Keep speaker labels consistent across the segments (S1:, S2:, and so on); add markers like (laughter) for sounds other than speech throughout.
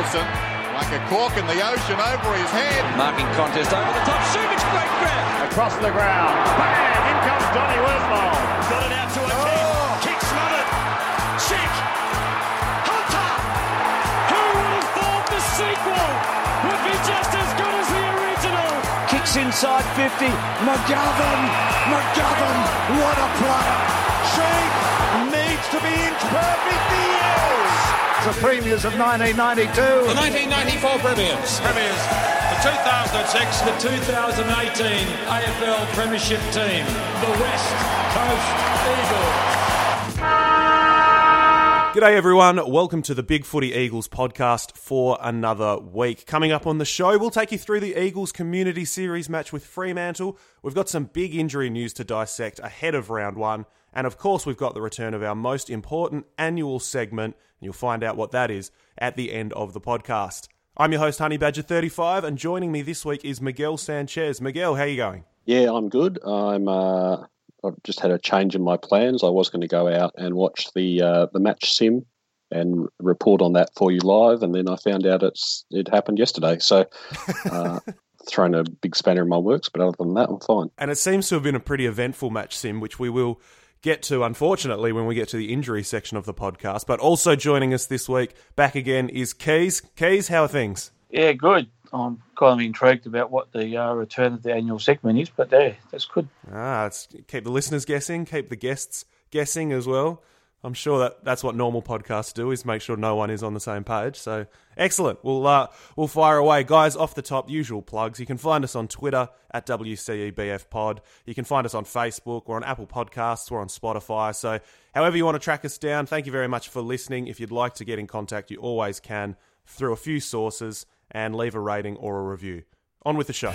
S1: Wilson, like a cork in the ocean over his head.
S2: Marking contest over the top. Sumich great grab.
S3: Across the ground. Bang! In comes Donny Woodmore.
S4: Got it out to a oh. kick. Kick smothered. Check. Hunter.
S5: Who would have thought the sequel would be just as good as the original?
S6: Kicks inside 50. McGovern. McGovern. What a player.
S7: Sheed needs to be inch perfect. He is.
S3: The premiers of 1992.
S8: The 1994 premiers.
S9: Premiers. The 2006.
S10: The 2018 AFL Premiership team.
S11: The West Coast Eagles.
S12: G'day everyone, welcome to the Big Footy Eagles podcast for another week. Coming up on the show, we'll take you through the Eagles Community Series match with Fremantle. We've got some big injury news to dissect ahead of round one. And of course, we've got the return of our most important annual segment, and you'll find out what that is at the end of the podcast. I'm your host, Honey Badger 35, and joining me this week is Miguel Sanchez. Miguel, how are you going?
S13: Yeah, I'm good. I'm. Uh, I've just had a change in my plans. I was going to go out and watch the uh, the match sim and report on that for you live, and then I found out it's it happened yesterday. So. (laughs) Uh, thrown a big spanner in my works, but other than that, I'm fine.
S12: And it seems to have been a pretty eventful match sim, which we will get to, unfortunately, when we get to the injury section of the podcast. But also joining us this week, back again, is Keys. Keys, how are things?
S14: Yeah, good. I'm kind of intrigued about what the uh, return of the annual segment is, but yeah, that's good.
S12: Ah, it's keep the listeners guessing, keep the guests guessing as well. I'm sure that that's what normal podcasts do is make sure no one is on the same page. So excellent. We'll uh, we'll fire away, guys. Off the top, usual plugs. You can find us on Twitter at WCEBF Pod. You can find us on Facebook. We're on Apple Podcasts. We're on Spotify. So however you want to track us down. Thank you very much for listening. If you'd like to get in contact, you always can through a few sources and leave a rating or a review. On with the show.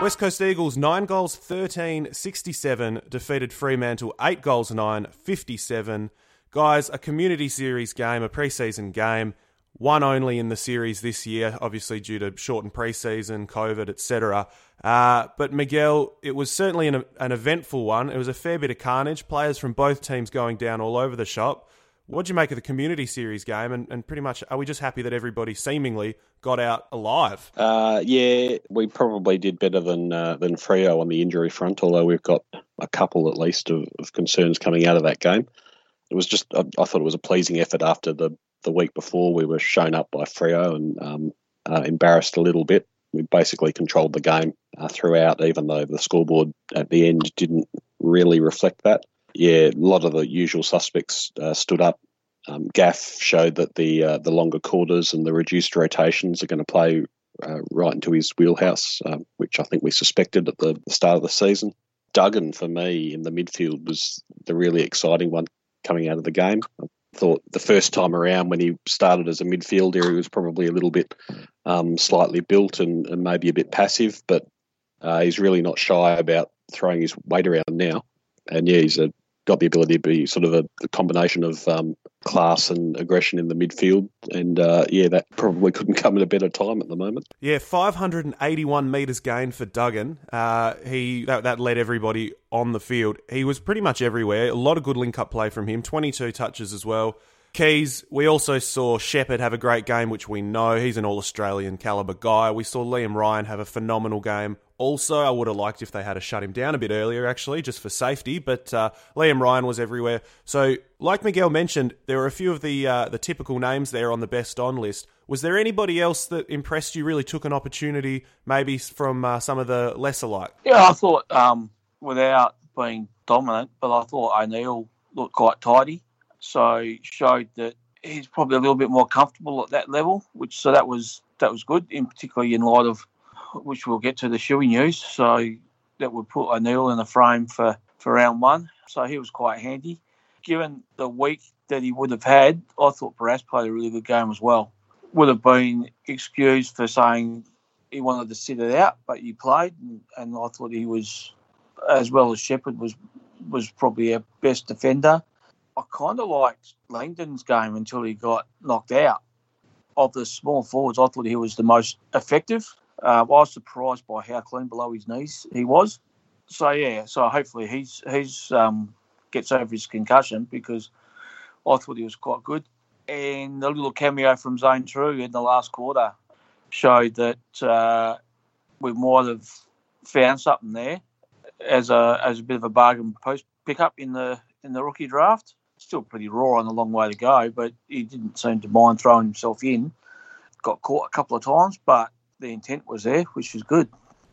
S12: West Coast Eagles 9 goals 13 67 defeated Fremantle 8 goals 9 57. Guys, a community series game, a preseason game, one only in the series this year, obviously due to shortened preseason, COVID, etc. Uh, but Miguel, it was certainly an, an eventful one. It was a fair bit of carnage, players from both teams going down all over the shop. What do you make of the community series game? And, and pretty much, are we just happy that everybody seemingly got out alive?
S13: Uh, yeah, we probably did better than uh, than Freo on the injury front. Although we've got a couple at least of, of concerns coming out of that game. It was just, I, I, thought it was a pleasing effort after the the week before we were shown up by Freo and um, uh, embarrassed a little bit. We basically controlled the game uh, throughout, even though the scoreboard at the end didn't really reflect that yeah, a lot of the usual suspects uh, stood up. Um, Gaff showed that the uh, the longer quarters and the reduced rotations are going to play uh, right into his wheelhouse, um, which I think we suspected at the start of the season. Duggan, for me, in the midfield was the really exciting one coming out of the game. I thought the first time around when he started as a midfielder, he was probably a little bit um, slightly built and, and, maybe a bit passive, but uh, he's really not shy about throwing his weight around now. And yeah, he's a got the ability to be sort of a, a combination of um, class and aggression in the midfield. And uh, yeah, that probably couldn't come at a better time at the moment.
S12: Yeah, 581 metres gained for Duggan. Uh, he that, that led everybody on the field. He was pretty much everywhere. A lot of good link up play from him. 22 touches as well. Keys, we also saw Shepherd have a great game, which we know he's an All Australian caliber guy. We saw Liam Ryan have a phenomenal game. Also, I would have liked if they had to shut him down a bit earlier, actually, just for safety. But uh, Liam Ryan was everywhere. So, like Miguel mentioned, there were a few of the uh, the typical names there on the best on list. Was there anybody else that impressed you? Really took an opportunity, maybe from uh, some of the lesser like.
S14: Yeah, I thought um, without being dominant, but I thought O'Neill looked quite tidy. So showed that he's probably a little bit more comfortable at that level, which so that was that was good, in particularly in light of which we'll get to the Shuey news. So that would put O'Neill in the frame for, for round one. So he was quite handy. Given the week that he would have had, I thought Barrass played a really good game as well. Would have been excused for saying he wanted to sit it out, but he played, and, and I thought he was, as well as Shepherd, was was probably our best defender. I kind of liked Langdon's game until he got knocked out. Of the small forwards, I thought he was the most effective. Uh, I was surprised by how clean below his knees he was. So yeah, so hopefully he's he's um, gets over his concussion because I thought he was quite good. And the little cameo from Zane Trew in the last quarter showed that uh, we might have found something there as a as a bit of a bargain post pickup in the in the rookie draft. Still pretty raw and a long way to go, but he didn't seem to mind throwing himself in. Got caught a couple of times, but the intent was there, which was good.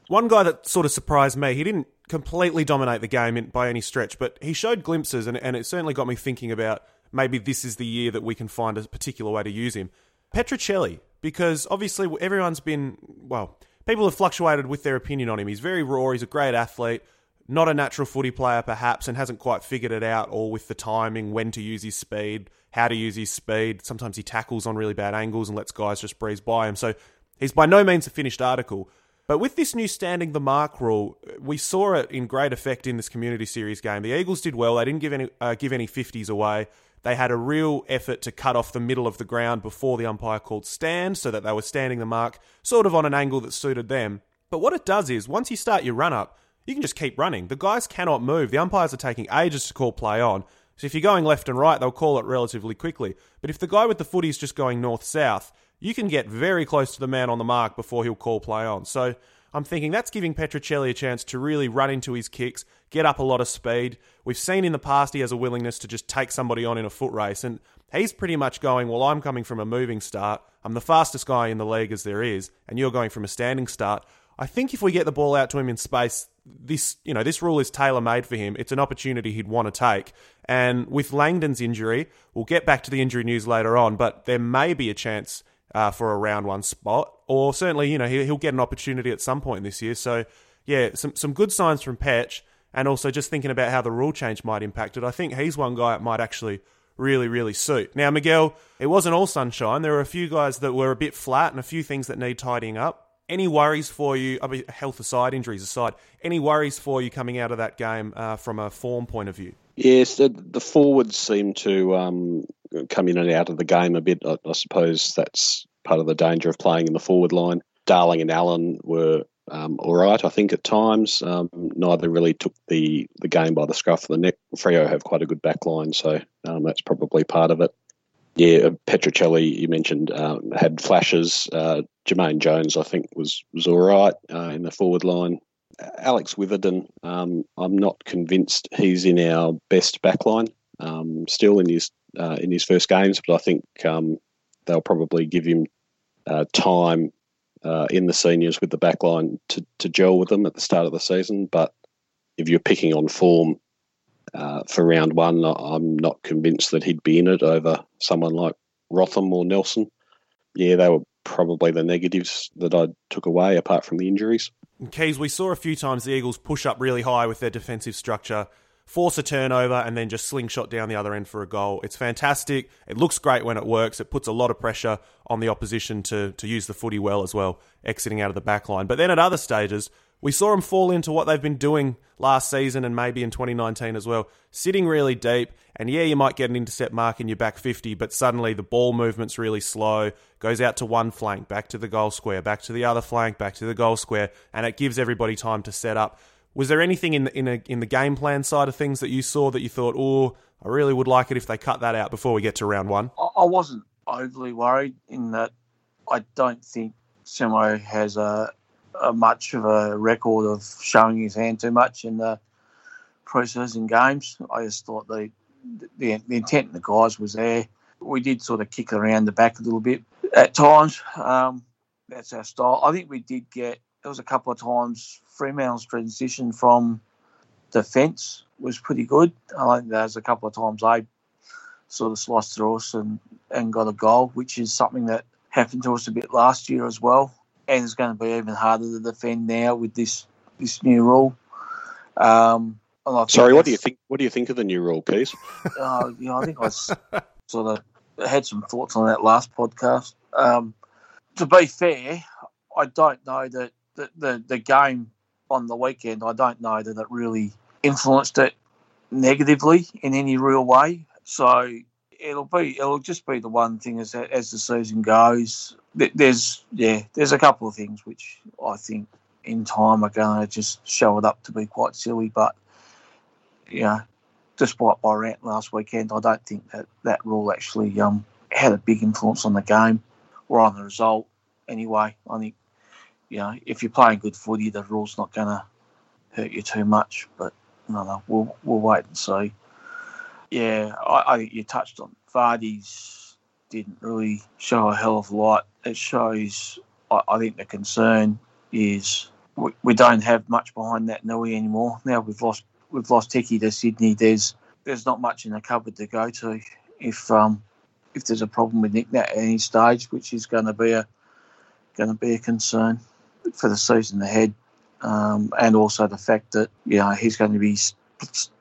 S12: One guy that sort of surprised me, he didn't completely dominate the game by any stretch, but he showed glimpses, and, and it certainly got me thinking about maybe this is the year that we can find a particular way to use him. Petruccelle, because obviously everyone's been, well, people have fluctuated with their opinion on him. He's very raw, he's a great athlete, not a natural footy player perhaps, and hasn't quite figured it out all with the timing, when to use his speed, how to use his speed. Sometimes he tackles on really bad angles and lets guys just breeze by him. So he's by no means a finished article. But with this new standing the mark rule, we saw it in great effect in this community series game. The Eagles did well. They didn't give any uh, give any 50s away. They had a real effort to cut off the middle of the ground before the umpire called stand so that they were standing the mark sort of on an angle that suited them. But what it does is once you start your run up, you can just keep running. The guys cannot move. The umpires are taking ages to call play on. So if you're going left and right, they'll call it relatively quickly. But if the guy with the footy is just going north south, you can get very close to the man on the mark before he'll call play on. So I'm thinking that's giving Petruccelle a chance to really run into his kicks, get up a lot of speed. We've seen in the past he has a willingness to just take somebody on in a foot race, and he's pretty much going, Well, I'm coming from a moving start. I'm the fastest guy in the league as there is, and you're going from a standing start. I think if we get the ball out to him in space, this you know this rule is tailor made for him. It's an opportunity he'd want to take. And with Langdon's injury, we'll get back to the injury news later on, but there may be a chance uh, for a round one spot, or certainly you know he'll get an opportunity at some point this year. So yeah, some some good signs from Petch, and also just thinking about how the rule change might impact it. I think he's one guy that might actually really, really suit. Now, Miguel, it wasn't all sunshine. There were a few guys that were a bit flat and a few things that need tidying up. Any worries for you? I mean, health aside, injuries aside, any worries for you coming out of that game uh, from a form point of view?
S13: Yes, the, the forwards seem to um, come in and out of the game a bit. I, I, suppose that's part of the danger of playing in the forward line. Darling and Allen were um, all right, I think, at times. Um, neither really took the, the game by the scruff of the neck. Freo have quite a good back line, so um, that's probably part of it yeah, Petruccelle, you mentioned, um, had flashes. Uh, Jamaine Jones, I think, was was all right uh, in the forward line. Alex Witherden, um, I'm not convinced he's in our best backline um, still in his uh, in his first games, but I think um, they'll probably give him uh, time uh, in the seniors with the backline to, to gel with them at the start of the season. But if you're picking on form, uh, for round one, I'm not convinced that he'd be in it over someone like Rotham or Nelson. Yeah, they were probably the negatives that I took away, apart from the injuries.
S12: Keys, we saw a few times the Eagles push up really high with their defensive structure, force a turnover, and then just slingshot down the other end for a goal. It's fantastic. It looks great when it works. It puts a lot of pressure on the opposition to, to use the footy well as well, exiting out of the back line. But then at other stages, we saw them fall into what they've been doing last season and maybe in 2019 as well, sitting really deep. And yeah, you might get an intercept mark in your back 50, but suddenly the ball movement's really slow, goes out to one flank, back to the goal square, back to the other flank, back to the goal square, and it gives everybody time to set up. Was there anything in the, in, a, in the game plan side of things that you saw that you thought, oh, I really would like it if they cut that out before we get to round one?
S14: I wasn't overly worried in that I don't think Simo has a a much of a record of showing his hand too much in the preseason games. I just thought the, the the intent of the guys was there. We did sort of kick around the back a little bit at times. Um, that's our style. I think we did get. There was a couple of times Fremantle's transition from defence was pretty good. I think there was a couple of times they sort of sliced through us and, and got a goal, which is something that happened to us a bit last year as well and it's going to be even harder to defend now with this this new rule. Um,
S13: Sorry, what do you think? What do you think of the new rule, Keys? (laughs)
S14: Uh, you know, I think I sort of had some thoughts on that last podcast. Um, to be fair, I don't know that the, the, the game on the weekend. I don't know that it really influenced it negatively in any real way. So it'll be it'll just be the one thing as as the season goes. There's yeah, there's a couple of things which I think in time are going to just show it up to be quite silly, but yeah, despite my rant last weekend, I don't think that that rule actually um, had a big influence on the game or on the result. Anyway, I think you know if you're playing good footy, the rule's not going to hurt you too much. But no, no, we'll we'll wait and see. Yeah, I, think you touched on Vardy's didn't really show a hell of a lot. It shows. I, I think the concern is we, we don't have much behind that Nui anymore. Now we've lost we've lost Hickey to Sydney. There's there's not much in the cupboard to go to if um if there's a problem with Nick at any stage, which is going to be a going to be a concern for the season ahead, um, and also the fact that you know he's going to be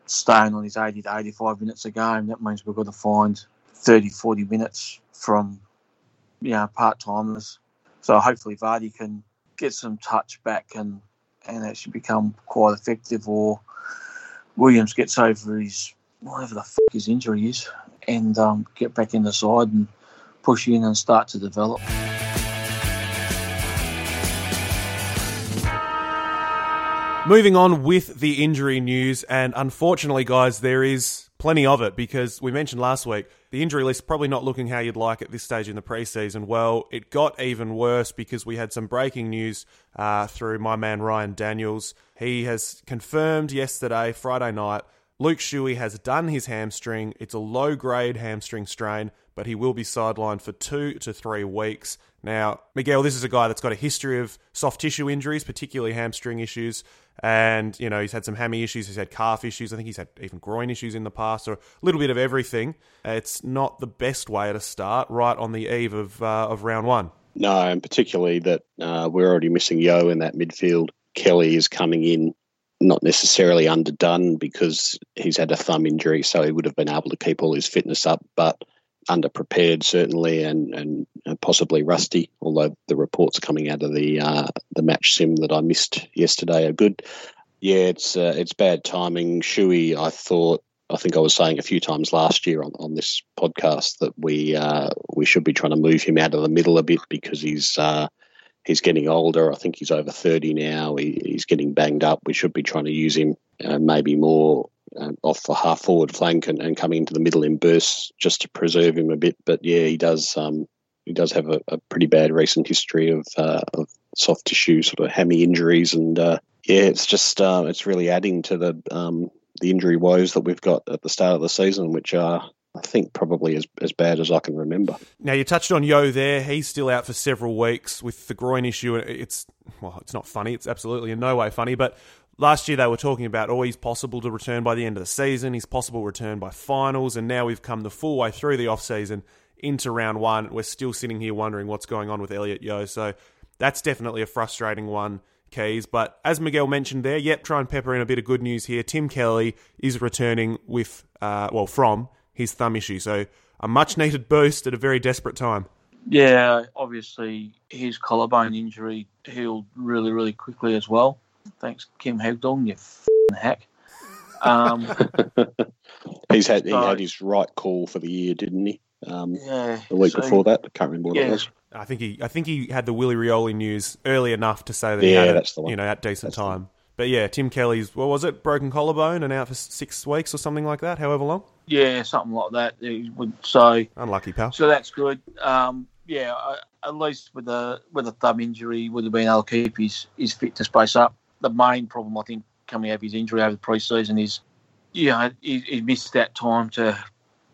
S14: staying on his 80 to 85 minutes a game. That means we've got to find 30, 40 minutes from you know part timers. So hopefully Vardy can get some touch back and and actually become quite effective, or Williams gets over his whatever the fuck his injury is and um, get back in the side and push in and start to develop.
S12: Moving on with the injury news, and unfortunately, guys, there is plenty of it because we mentioned last week the injury list probably not looking how you'd like at this stage in the preseason. Well, it got even worse because we had some breaking news uh, through my man Ryan Daniels. He has confirmed yesterday, Friday night, Luke Shuey has done his hamstring. It's a low grade hamstring strain, but he will be sidelined for two to three weeks. Now, Miguel, this is a guy that's got a history of soft tissue injuries, particularly hamstring issues. And, you know, he's had some hammy issues, he's had calf issues, I think he's had even groin issues in the past, or a little bit of everything. It's not the best way to start right on the eve of, uh, of round one.
S13: No, and particularly that uh, we're already missing Yeo in that midfield. Kelly is coming in not necessarily underdone because he's had a thumb injury, so he would have been able to keep all his fitness up, but underprepared certainly and, and possibly rusty. Although the reports coming out of the uh, the match sim that I missed yesterday are good. Yeah, it's uh, it's bad timing. Shuey, I thought. I think I was saying a few times last year on, on this podcast that we uh, we should be trying to move him out of the middle a bit because he's uh, he's getting older. I think he's over 30 now. He, he's getting banged up. We should be trying to use him uh, maybe more uh, off the half forward flank and, and coming into the middle in bursts just to preserve him a bit. But yeah, he does um, he does have a, a pretty bad recent history of, uh, of soft tissue sort of hammy injuries, and uh, yeah, it's just uh, it's really adding to the um, the injury woes that we've got at the start of the season, which are I think probably as, as bad as I can remember.
S12: Now you touched on Yeo there. He's still out for several weeks with the groin issue. It's well, it's not funny. It's absolutely in no way funny. But last year they were talking about oh he's possible to return by the end of the season. He's possible return by finals, and now we've come the full way through the off season into round one. We're still sitting here wondering what's going on with Elliot Yeo. So that's definitely a frustrating one. Keys. But as Miguel mentioned there, yep, try and pepper in a bit of good news here. Tim Kelly is returning with, uh, well, from his thumb issue. So a much needed boost at a very desperate time.
S14: Yeah, obviously his collarbone injury healed really, really quickly as well. Thanks, Kim Hagdorn, you hack. Um, (laughs)
S13: He's had he had his right call for the year, didn't he? Um, yeah, the week so, before that, I can't remember what yeah. it was.
S12: I think he, I think he had the Willie Rioli news early enough to say that yeah, he had that's it, the one. you know, at decent that's time. But yeah, Tim Kelly's what was it? Broken collarbone and out for six weeks or something like that. However long.
S14: Yeah, something like that. So
S12: unlucky, pal.
S14: So that's good. Um, yeah, at least with the with a thumb injury, would have been able to keep his his fitness base up. The main problem, I think, coming out of his injury over the preseason is, you know, he, he missed that time to,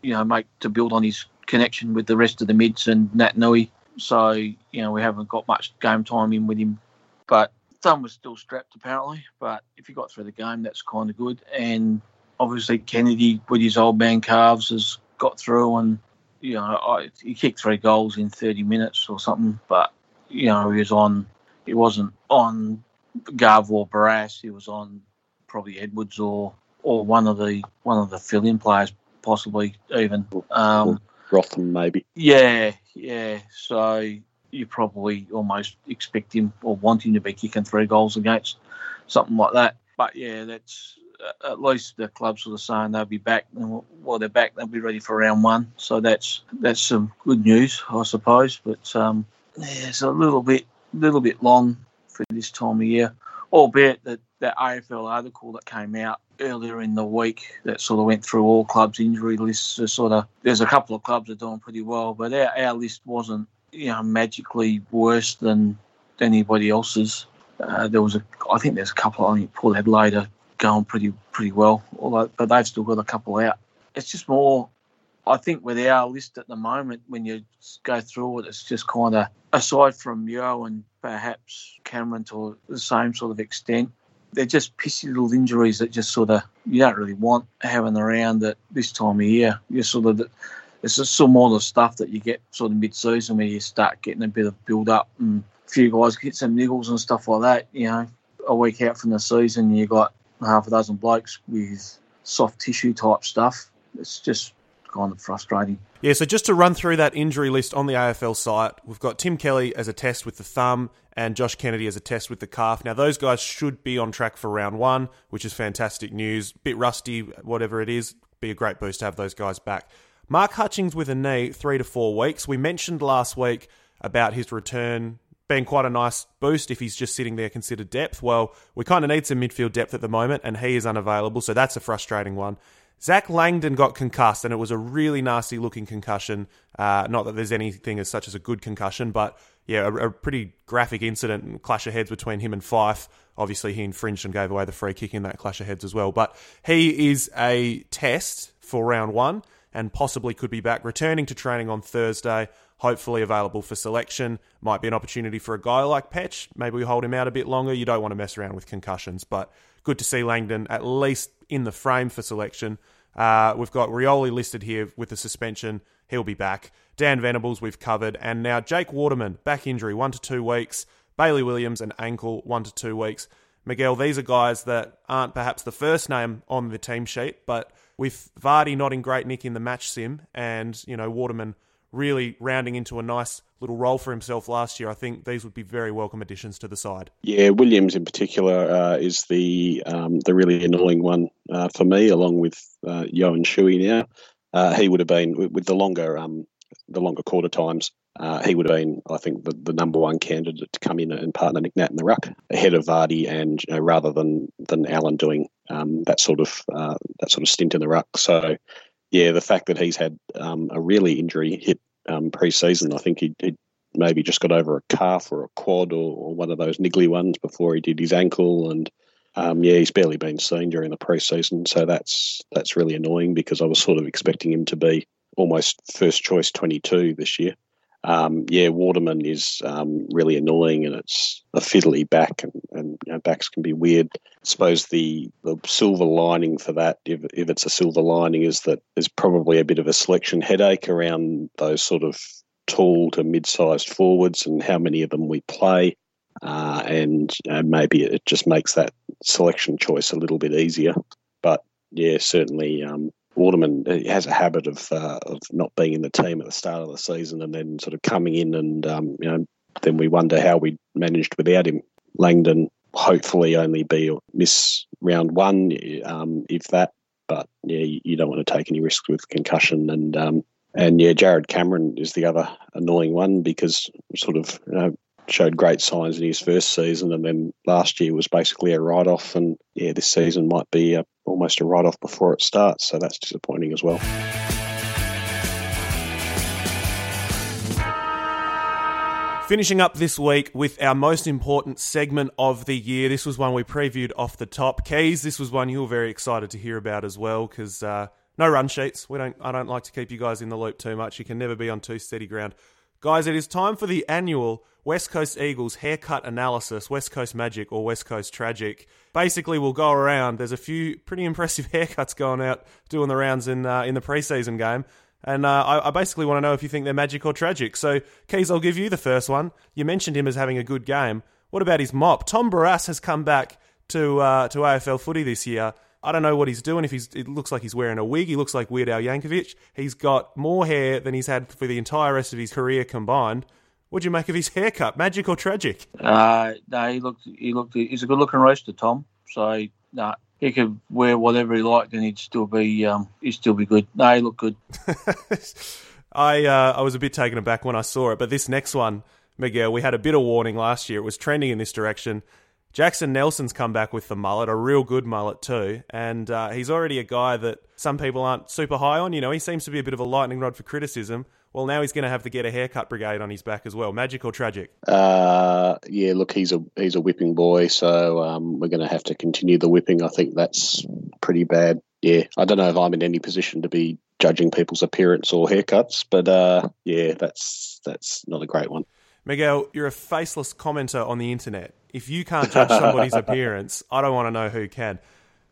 S14: you know, make to build on his connection with the rest of the mids and Nat Nui. So you know, we haven't got much game time in with him, but thumb was still strapped apparently, but if he got through the game, that's kind of good. And obviously Kennedy with his old man calves has got through, and you know I, he kicked three goals in 30 minutes or something. But you know he was on, he wasn't on Garv or Barrass. He was on probably Edwards or or one of the one of the fill-in players, possibly even. Um,
S13: Rotham maybe.
S14: Yeah, yeah. So you probably almost expect him or want him to be kicking three goals against something like that. But yeah, that's at least the clubs are saying they'll be back. And while they're back, they'll be ready for round one. So that's that's some good news, I suppose. But um, yeah, it's a little bit little bit long for this time of year. albeit that that AFL article that came out earlier in the week that sort of went through all clubs' injury lists. Sort of, there's a couple of clubs that are doing pretty well, but our, our list wasn't you know magically worse than anybody else's. Uh, there was a, I think there's a couple. I think Port Adelaide are going pretty pretty well, although but they've still got a couple out. It's just more. I think with our list at the moment, when you go through it, it's just kind of aside from Yeo and perhaps Cameron to the same sort of extent, they're just pissy little injuries that just sort of you don't really want having around at this time of year. You sort of it's just some more the stuff that you get sort of mid-season where you start getting a bit of build-up and a few guys get some niggles and stuff like that. You know, a week out from the season, you got half a dozen blokes with soft tissue type stuff. It's just kind of frustrating.
S12: Yeah, so just to run through that injury list on the AFL site, we've got Tim Kelly as a test with the thumb and Josh Kennedy as a test with the calf. Now, those guys should be on track for round one, which is fantastic news. Bit rusty, whatever it is, be a great boost to have those guys back. Mark Hutchings with a knee, three to four weeks. We mentioned last week about his return being quite a nice boost if he's just sitting there considered depth. Well, we kind of need some midfield depth at the moment, and he is unavailable, so that's a frustrating one. Zac Langdon got concussed, and it was a really nasty looking concussion. Uh, not that there's anything as such as a good concussion, but yeah, a, a, pretty graphic incident and clash of heads between him and Fyfe. Obviously, he infringed and gave away the free kick in that clash of heads as well. But he is a test for round one and possibly could be back returning to training on Thursday. Hopefully, available for selection. Might be an opportunity for a guy like Petch. Maybe we hold him out a bit longer. You don't want to mess around with concussions, but good to see Langdon at least in the frame for selection. Uh, we've got Rioli listed here with the suspension. He'll be back. Dan Venables, we've covered. And now Jake Waterman, back injury, one to two weeks. Bailey Williams, an ankle, one to two weeks. Miguel, these are guys that aren't perhaps the first name on the team sheet, but with Vardy not in great nick in the match sim and, you know, Waterman really rounding into a nice little role for himself last year, I think these would be very welcome additions to the side.
S13: Yeah, Williams in particular uh, is the um, the really annoying one uh, for me, along with uh, Yoan Shuey now. Uh, he would have been with the longer um, the longer quarter times. Uh, he would have been, I think, the, the number one candidate to come in and partner Nick Nat in the ruck ahead of Vardy, and you know, rather than than Allen doing um, that sort of uh, that sort of stint in the ruck. So yeah, the fact that he's had um, a really injury hit um, pre-season, I think he, he maybe just got over a calf or a quad or, or, one of those niggly ones before he did his ankle, and um, yeah, he's barely been seen during the pre-season. So that's that's really annoying because I was sort of expecting him to be almost first choice 22 this year um, yeah, Waterman is um, really annoying and it's a fiddly back, and, and you know, backs can be weird. I suppose the, the silver lining for that, if, if it's a silver lining, is that there's probably a bit of a selection headache around those sort of tall to mid sized forwards and how many of them we play. Uh, and know, maybe it just makes that selection choice a little bit easier. But yeah, certainly um, Waterman has a habit of uh, of not being in the team at the start of the season and then sort of coming in and um, you know then we wonder how we managed without him. Langdon hopefully only be miss round one um, if that, but yeah, you, you, don't want to take any risks with concussion and um, and yeah, Jarrod Cameron is the other annoying one because sort of you know, showed great signs in his first season, and then last year was basically a write off. And yeah, this season might be a, almost a write off before it starts, so that's disappointing as well.
S12: Finishing up this week with our most important segment of the year. This was one we previewed off the top. Keys, this was one you were very excited to hear about as well because uh, no run sheets. We don't. I don't like to keep you guys in the loop too much. You can never be on too steady ground. Guys, it is time for the annual West Coast Eagles haircut analysis, West Coast Magic or West Coast Tragic. Basically, we'll go around. There's a few pretty impressive (laughs) haircuts going out doing the rounds in uh, in the preseason game. And uh, I, I, basically want to know if you think they're magic or tragic. So, Keys, I'll give you the first one. You mentioned him as having a good game. What about his mop? Tom Barrass has come back to uh, to AFL footy this year I don't know what he's doing. If he's, it looks like he's wearing a wig. He looks like Weird Al Yankovic. He's got more hair than he's had for the entire rest of his career combined. What'd you make of his haircut? Magic or tragic?
S14: Uh, no, he looked. He looked. He's a good-looking roaster, Tom. So no, he could wear whatever he liked, and he'd still be. Um, he'd still be good. No, he looked good. (laughs)
S12: I uh, I was a bit taken aback when I saw it, but this next one, Miguel, we had a bit of warning last year. It was trending in this direction. Jackson Nelson's come back with the mullet, a real good mullet too, and uh, he's already a guy that some people aren't super high on. You know, he seems to be a bit of a lightning rod for criticism. Well, now he's going to have to get a haircut brigade on his back as well. Magic or tragic?
S13: Uh, yeah, look, he's a he's a whipping boy, so um, we're going to have to continue the whipping. I think that's pretty bad. Yeah, I don't know if I'm in any position to be judging people's appearance or haircuts, but uh, yeah, that's that's not a great one.
S12: Miguel, you're a faceless commenter on the internet. If you can't judge somebody's (laughs) appearance, I don't want to know who can.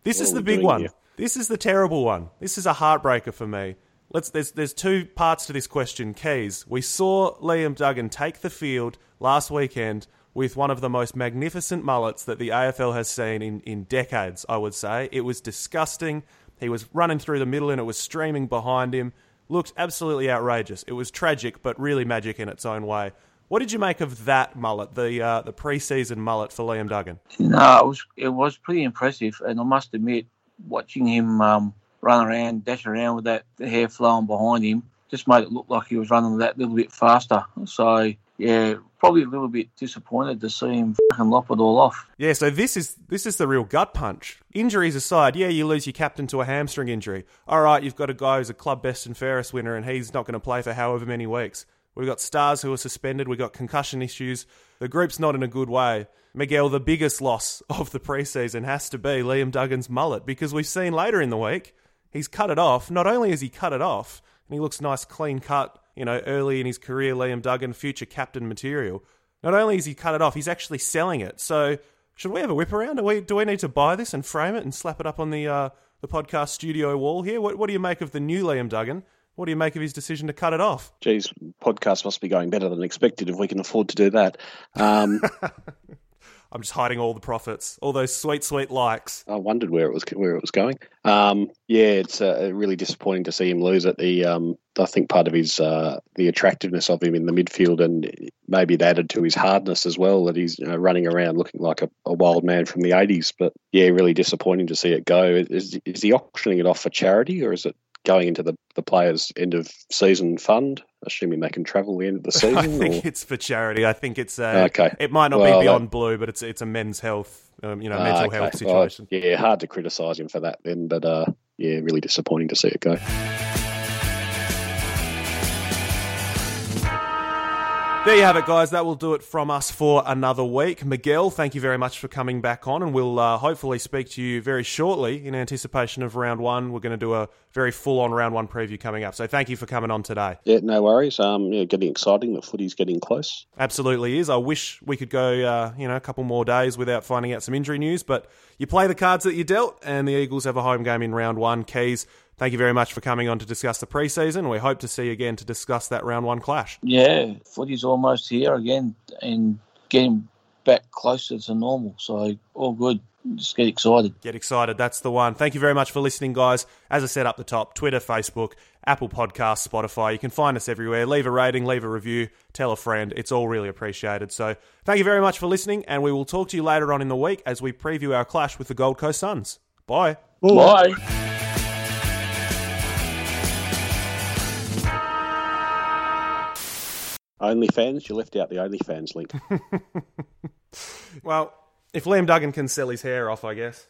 S12: This
S13: What
S12: is the big one.
S13: here?
S12: This is the terrible one. This is a heartbreaker for me. Let's there's there's two parts to this question. Keys. We saw Liam Duggan take the field last weekend with one of the most magnificent mullets that the AFL has seen in, in decades, I would say. It was disgusting. He was running through the middle and it was streaming behind him. Looked absolutely outrageous. It was tragic, but really magic in its own way. What did you make of that mullet, the uh, the preseason mullet for Liam Duggan?
S14: No, it was it was pretty impressive, and I must admit, watching him um, run around, dash around with that hair flowing behind him, just made it look like he was running that little bit faster. So yeah, probably a little bit disappointed to see him fucking lop it all off.
S12: Yeah, so this is this is the real gut punch. Injuries aside, yeah, you lose your captain to a hamstring injury. All right, you've got a guy who's a club best and fairest winner, and he's not going to play for however many weeks. We've got stars who are suspended. We've got concussion issues. The group's not in a good way. Miguel, the biggest loss of the preseason has to be Liam Duggan's mullet because we've seen later in the week he's cut it off. Not only has he cut it off, and he looks nice, clean cut, you know, early in his career, Liam Duggan, future captain material. Not only has he cut it off, he's actually selling it. So, should we have a whip around? Do we, do we need to buy this and frame it and slap it up on the uh, the podcast studio wall here? What, what do you make of the new Liam Duggan? What do you make of his decision to cut it off?
S13: Geez, podcast must be going better than expected if we can afford to do that. Um, (laughs)
S12: I'm just hiding all the profits, all those sweet, sweet likes.
S13: I wondered where it was where it was going. Um, yeah, it's uh, really disappointing to see him lose it. The um, I think part of his uh, the attractiveness of him in the midfield, and maybe it added to his hardness as well. That he's you know, running around looking like a, a wild man from the '80s. But yeah, really disappointing to see it go. Is is he auctioning it off for charity, or is it going into the the players' end of season fund? Assuming they can travel the end of the (laughs) season.
S12: I think
S13: or?
S12: it's for charity. I think it's uh,
S13: Okay.
S12: It might not
S13: Well,
S12: be beyond
S13: that-
S12: blue, but it's it's a men's health, um, you know,
S13: Ah,
S12: mental
S13: okay.
S12: health
S13: Well,
S12: situation.
S13: yeah, hard to criticise him for that then, but uh, yeah, really disappointing to see it go.
S12: There you have it, guys. That will do it from us for another week. Miguel, thank you very much for coming back on, and we'll uh, hopefully speak to you very shortly in anticipation of round one. We're going to do a very full on round one preview coming up. So thank you for coming on today.
S13: Yeah, no worries. Um, yeah, getting exciting. The footy's getting close.
S12: Absolutely is. I wish we could go, uh, you know, a couple more days without finding out some injury news, but you play the cards that you dealt, and the Eagles have a home game in round one. Keys, thank you very much for coming on to discuss the preseason. We hope to see you again to discuss that round one clash.
S14: Yeah, footy's almost here again and getting back closer to normal. So all good. Just get excited.
S12: Get excited. That's the one. Thank you very much for listening, guys. As I said up the top, Twitter, Facebook, Apple Podcasts, Spotify. You can find us everywhere. Leave a rating, leave a review, tell a friend. It's all really appreciated. So thank you very much for listening, and we will talk to you later on in the week as we preview our clash with the Gold Coast Suns. Bye.
S14: Bye.
S13: OnlyFans, you left out the OnlyFans link. (laughs)
S12: Well, if Liam Duggan can sell his hair off, I guess.